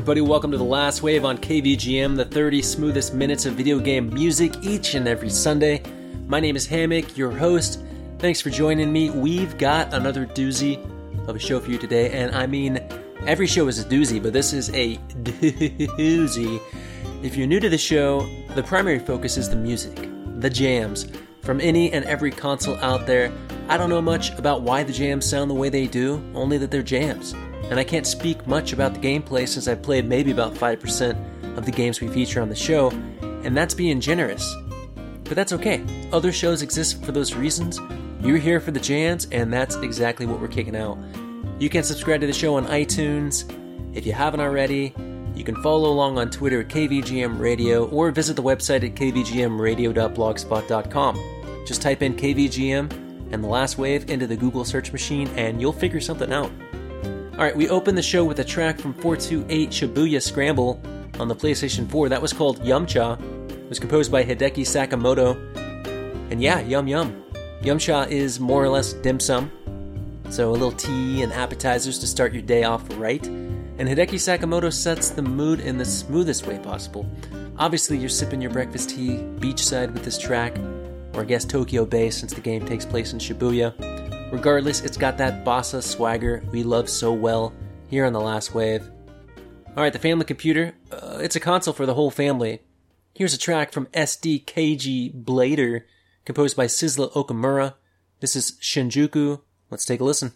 Everybody, welcome to the last wave on KVGM, the 30 smoothest minutes of video game music each and every Sunday. My name is Hammock, your host. Thanks for joining me. We've got another doozy of a show for you today, and I mean, every show is a doozy, but this is a doozy. If you're new to the show, the primary focus is the music, the jams, from any and every console out there. I don't know much about why the jams sound the way they do, only that they're jams and I can't speak much about the gameplay since I've played maybe about 5% of the games we feature on the show, and that's being generous. But that's okay. Other shows exist for those reasons. You're here for the jams, and that's exactly what we're kicking out. You can subscribe to the show on iTunes. If you haven't already, you can follow along on Twitter at KVGM Radio or visit the website at kvgmradio.blogspot.com. Just type in KVGM and the last wave into the Google search machine, and you'll figure something out. Alright, we opened the show with a track from 428 Shibuya Scramble on the PlayStation 4. That was called Yumcha. It was composed by Hideki Sakamoto. And yeah, yum yum. Yumcha is more or less dim sum. So a little tea and appetizers to start your day off right. And Hideki Sakamoto sets the mood in the smoothest way possible. Obviously, you're sipping your breakfast tea beachside with this track, or I guess Tokyo Bay since the game takes place in Shibuya. Regardless, it's got that bossa swagger we love so well here on the last wave. Alright, the family computer. Uh, it's a console for the whole family. Here's a track from SDKG Blader, composed by Sizzla Okamura. This is Shinjuku. Let's take a listen.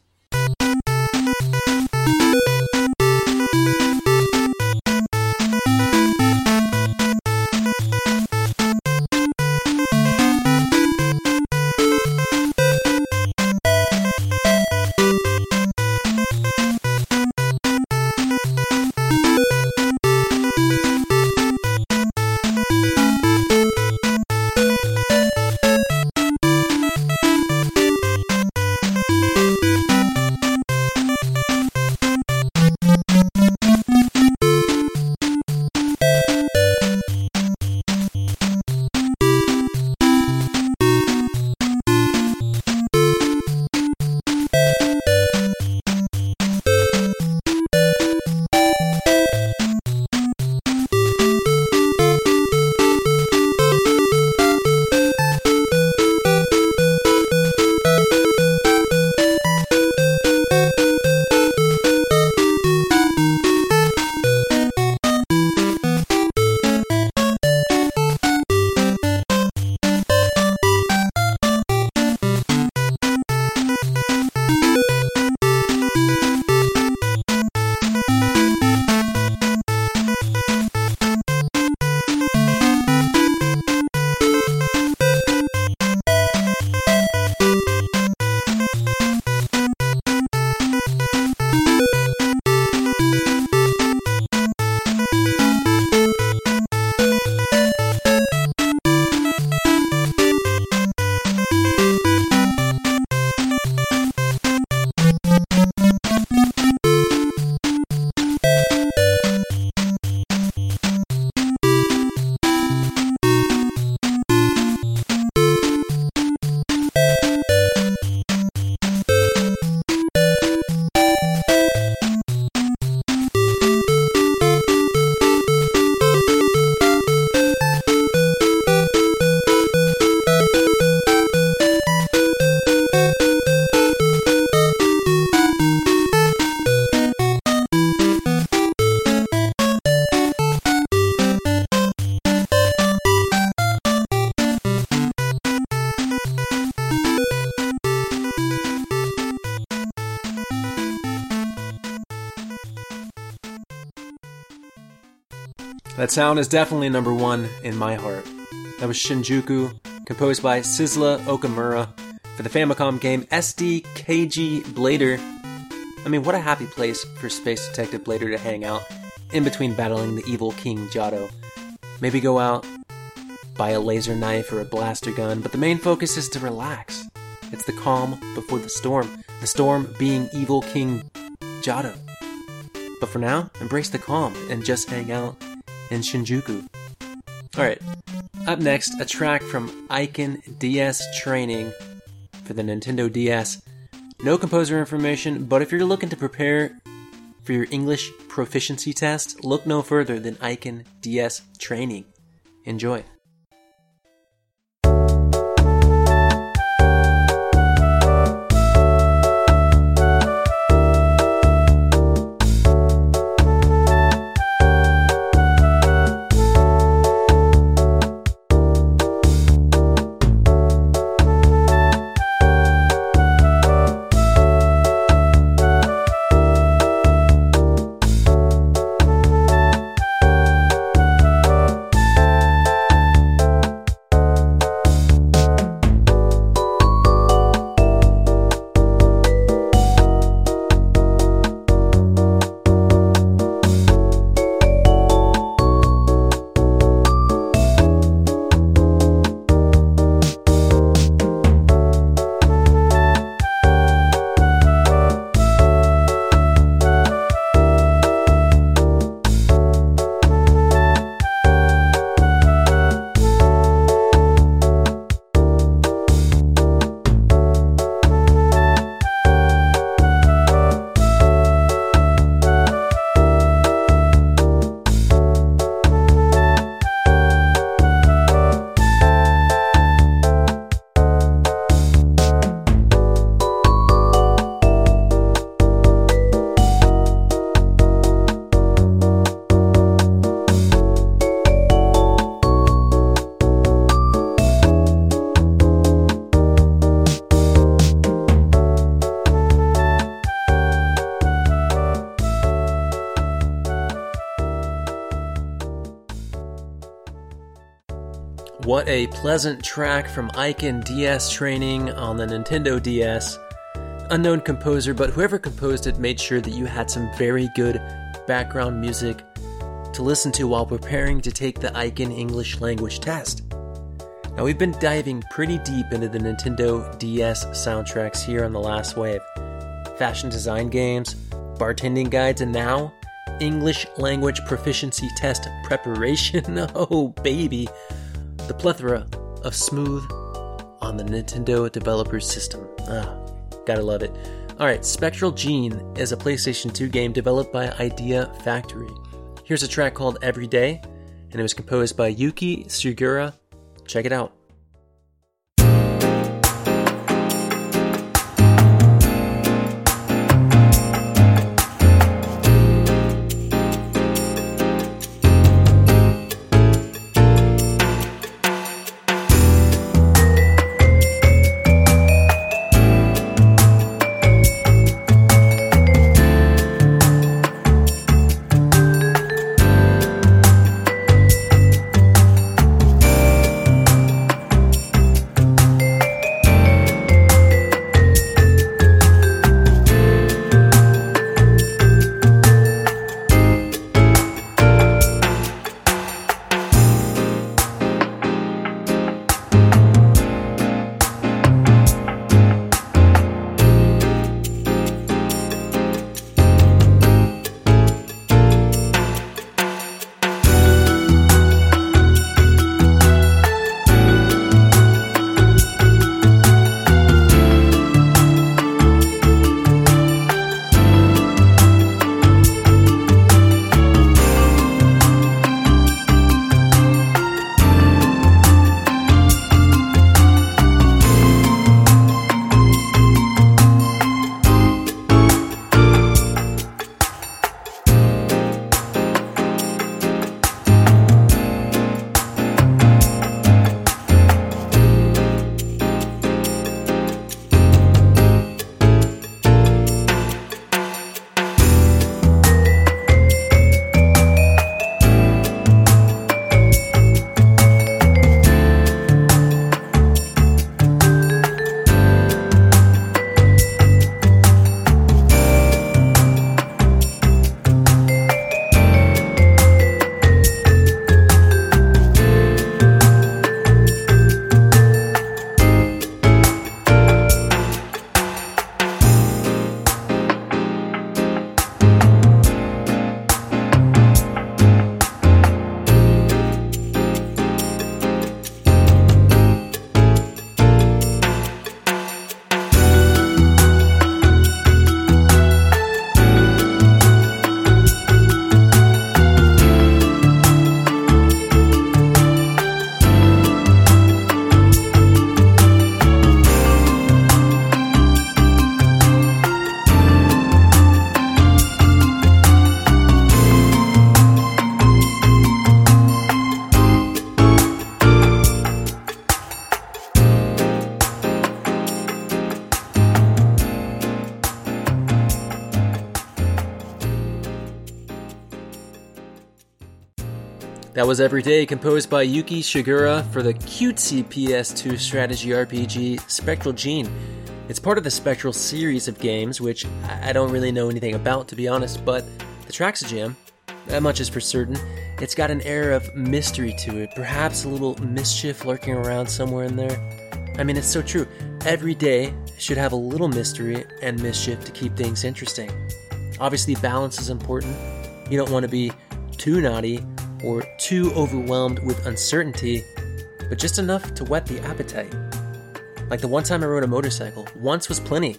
Sound is definitely number one in my heart. That was Shinjuku, composed by Sizzla Okamura for the Famicom game SDKG Blader. I mean, what a happy place for Space Detective Blader to hang out in between battling the evil King Jado. Maybe go out, buy a laser knife or a blaster gun, but the main focus is to relax. It's the calm before the storm, the storm being evil King Jado. But for now, embrace the calm and just hang out in Shinjuku. Alright, up next, a track from Icon DS Training for the Nintendo DS. No composer information, but if you're looking to prepare For your English proficiency test, look no further than Icon DS Training. Enjoy. A pleasant track from Icon DS training on the Nintendo DS. Unknown composer, but whoever composed it made sure that you had some very good background music to listen to while preparing to take the Icon English language test. Now, we've been diving pretty deep into the Nintendo DS soundtracks here on the last wave fashion design games, bartending guides, and now English language proficiency test preparation. oh, baby the plethora of smooth on the Nintendo developer system. Ah, gotta love it. Alright, Spectral Gene is a PlayStation 2 game developed by Idea Factory. Here's a track called Every Day, and it was composed by Yuki Sugura. Check it out. That was Every Day, composed by Yuki Shigura for the cutesy PS2 strategy RPG Spectral Gene. It's part of the Spectral series of games, which I don't really know anything about, to be honest, but the track's a jam. That much is for certain. It's got an air of mystery to it, perhaps a little mischief lurking around somewhere in there. I mean, it's so true. Every day should have a little mystery and mischief to keep things interesting. Obviously, balance is important. You don't want to be too naughty or too overwhelmed with uncertainty, but just enough to whet the appetite. Like the one time I rode a motorcycle, once was plenty.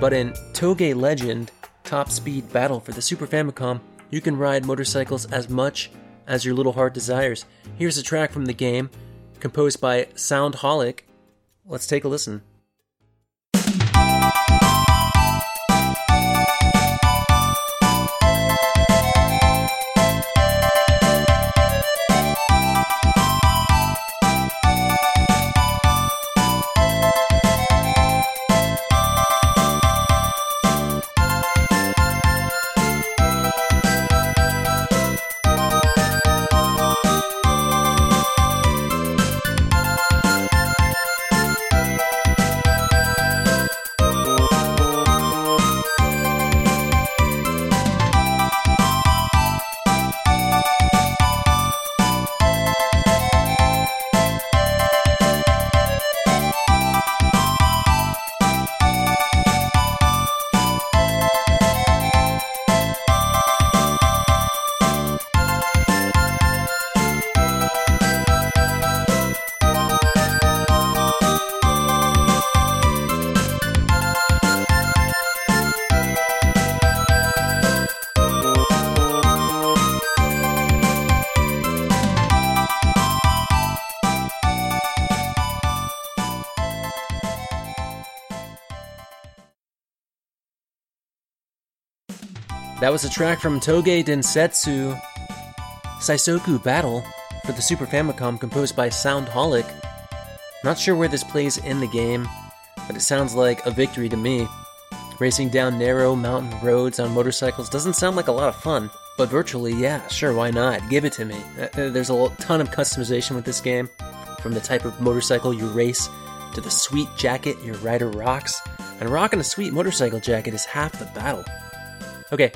But in Toge Legend Top Speed Battle for the Super Famicom, you can ride motorcycles as much as your little heart desires. Here's a track from the game, composed by Soundholic. Let's take a listen. That was a track from Touge Densetsu Saisoku Battle for the Super Famicom composed by Soundholic. Not sure where this plays in the game, but it sounds like a victory to me. Racing down narrow mountain roads on motorcycles doesn't sound like a lot of fun, but virtually, yeah, sure, why not? Give it to me. Uh, uh, there's a ton of customization with this game, from the type of motorcycle you race to the sweet jacket your rider rocks. And rocking a sweet motorcycle jacket is half the battle. Okay,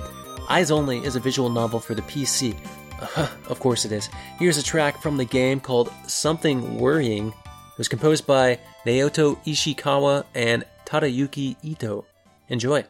Eyes Only is a visual novel for the PC. Uh, of course it is. Here's a track from the game called Something Worrying. It was composed by Naoto Ishikawa and Tadayuki Ito. Enjoy.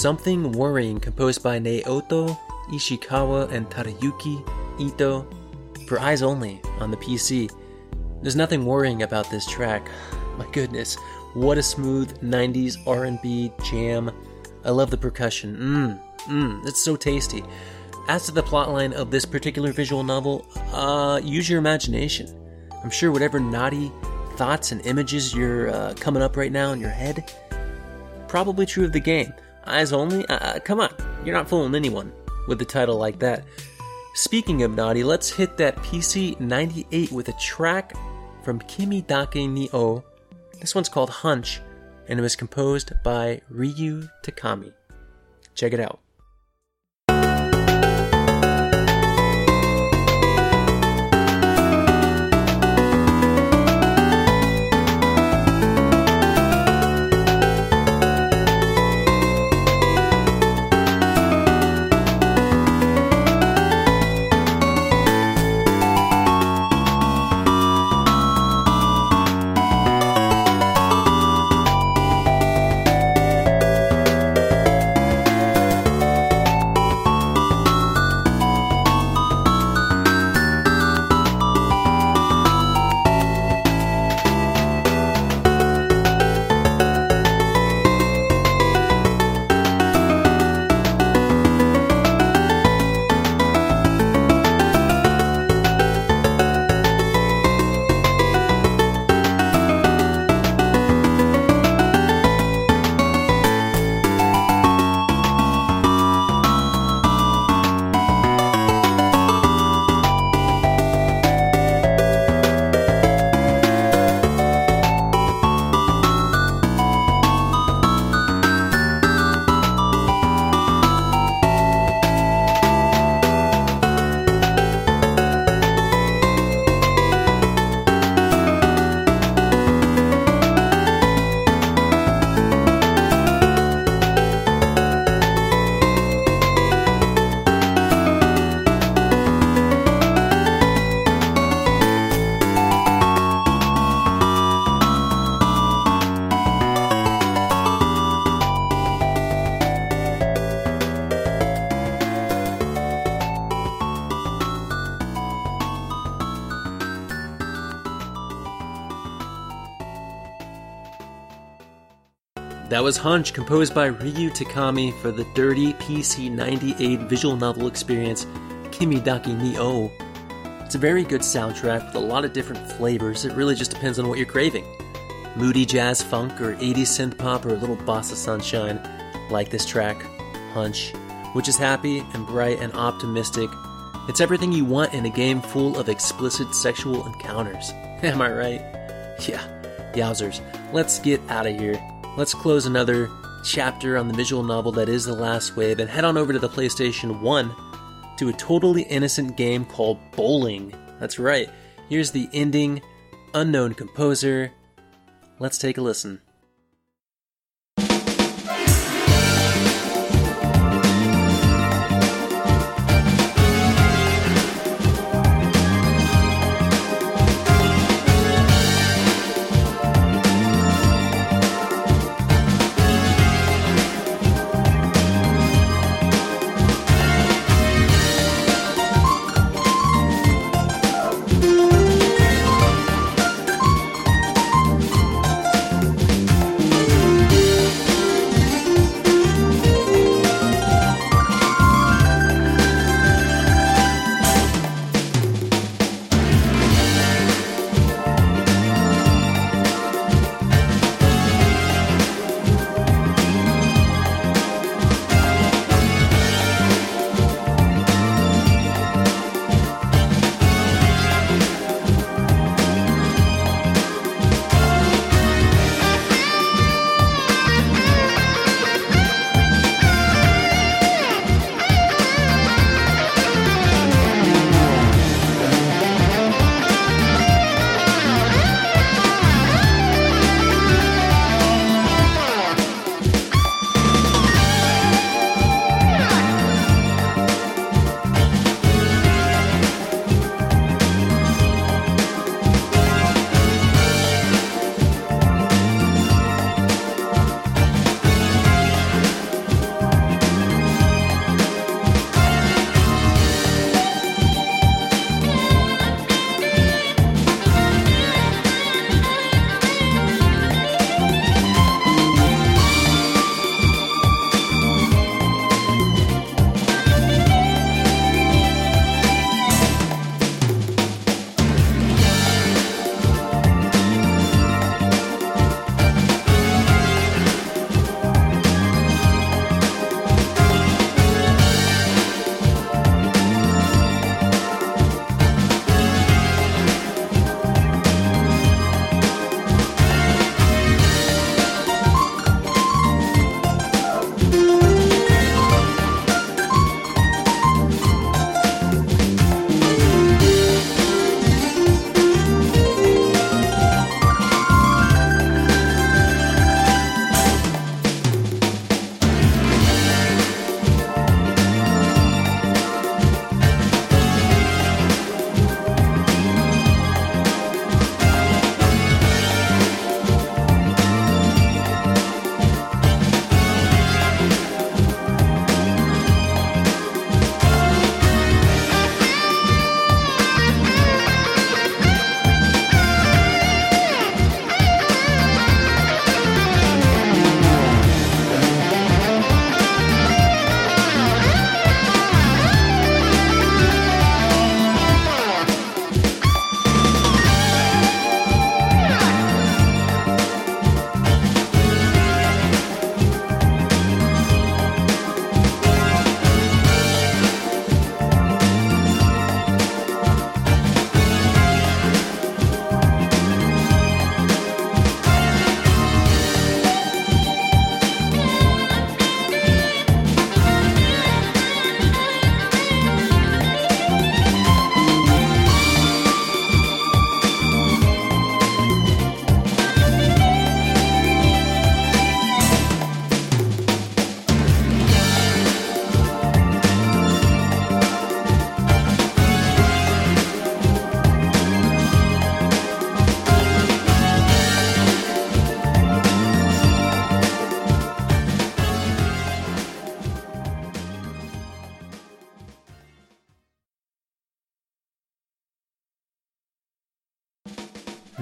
Something Worrying, composed by Naoto Ishikawa and Tadayuki Ito, for eyes only on the PC. There's nothing worrying about this track. My goodness, what a smooth 90s R&B jam. I love the percussion. Mmm, mmm, it's so tasty. As to the plotline of this particular visual novel, uh, use your imagination. I'm sure whatever naughty thoughts and images you're uh, coming up right now in your head, probably true of the game. Eyes only? Uh, uh come on, you're not fooling anyone with a title like that. Speaking of naughty, let's hit that PC 98 with a track from Kimi Dake ni O. This one's called Hunch, and it was composed by Ryu Takami. Check it out. That was Hunch, composed by Ryu Takami for the dirty PC 98 visual novel experience Kimi Dake ni O. It's a very good soundtrack with a lot of different flavors. It really just depends on what you're craving. Moody jazz funk or 80s synth pop or a little bossa sunshine, like this track, Hunch, which is happy and bright and optimistic. It's everything you want in a game full of explicit sexual encounters. Am I right? Yeah, yowzers. Let's get out of here let's close another chapter on the visual novel that is The Last Wave and head on over to the PlayStation 1 to a totally innocent game called Bowling. That's right. Here's the ending, unknown composer. Let's take a listen.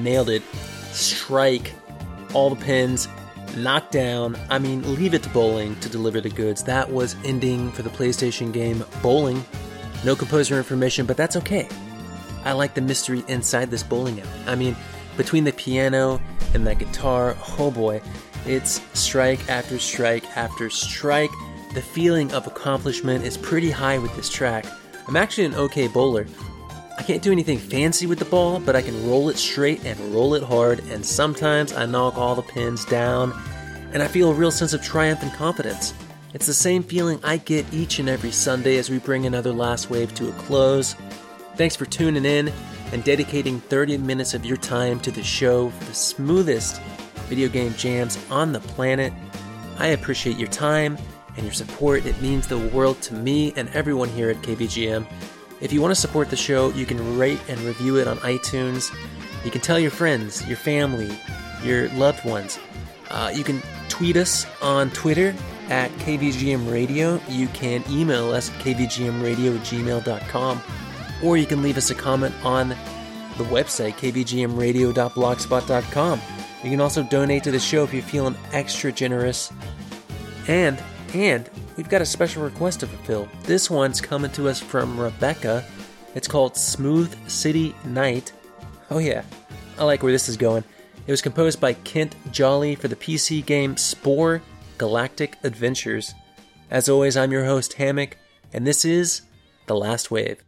Nailed it. Strike all the pins, knock down. I mean, leave it to bowling to deliver the goods. That was ending for the PlayStation game Bowling. No composer information, but that's okay. I like the mystery inside this bowling alley. I mean, between the piano and that guitar, oh boy, it's strike after strike after strike. The feeling of accomplishment is pretty high with this track. I'm actually an okay bowler. I can't do anything fancy with the ball, but I can roll it straight and roll it hard, and sometimes I knock all the pins down, and I feel a real sense of triumph and confidence. It's the same feeling I get each and every Sunday as we bring another Last Wave to a close. Thanks for tuning in and dedicating 30 minutes of your time to the show for the smoothest video game jams on the planet. I appreciate your time and your support. It means the world to me and everyone here at KVGM. If you want to support the show, you can rate and review it on iTunes. You can tell your friends, your family, your loved ones. Uh, you can tweet us on Twitter at KVGM Radio. You can email us at kvgmradio gmail.com. Or you can leave us a comment on the website, kvgmradio.blogspot.com. You can also donate to the show if you're feeling extra generous. And, and, we've got a special request to fulfill. This one's coming to us from Rebecca. It's called Smooth City Night. Oh, yeah, I like where this is going. It was composed by Kent Jolly for the PC game Spore Galactic Adventures. As always, I'm your host, Hammock, and this is The Last Wave.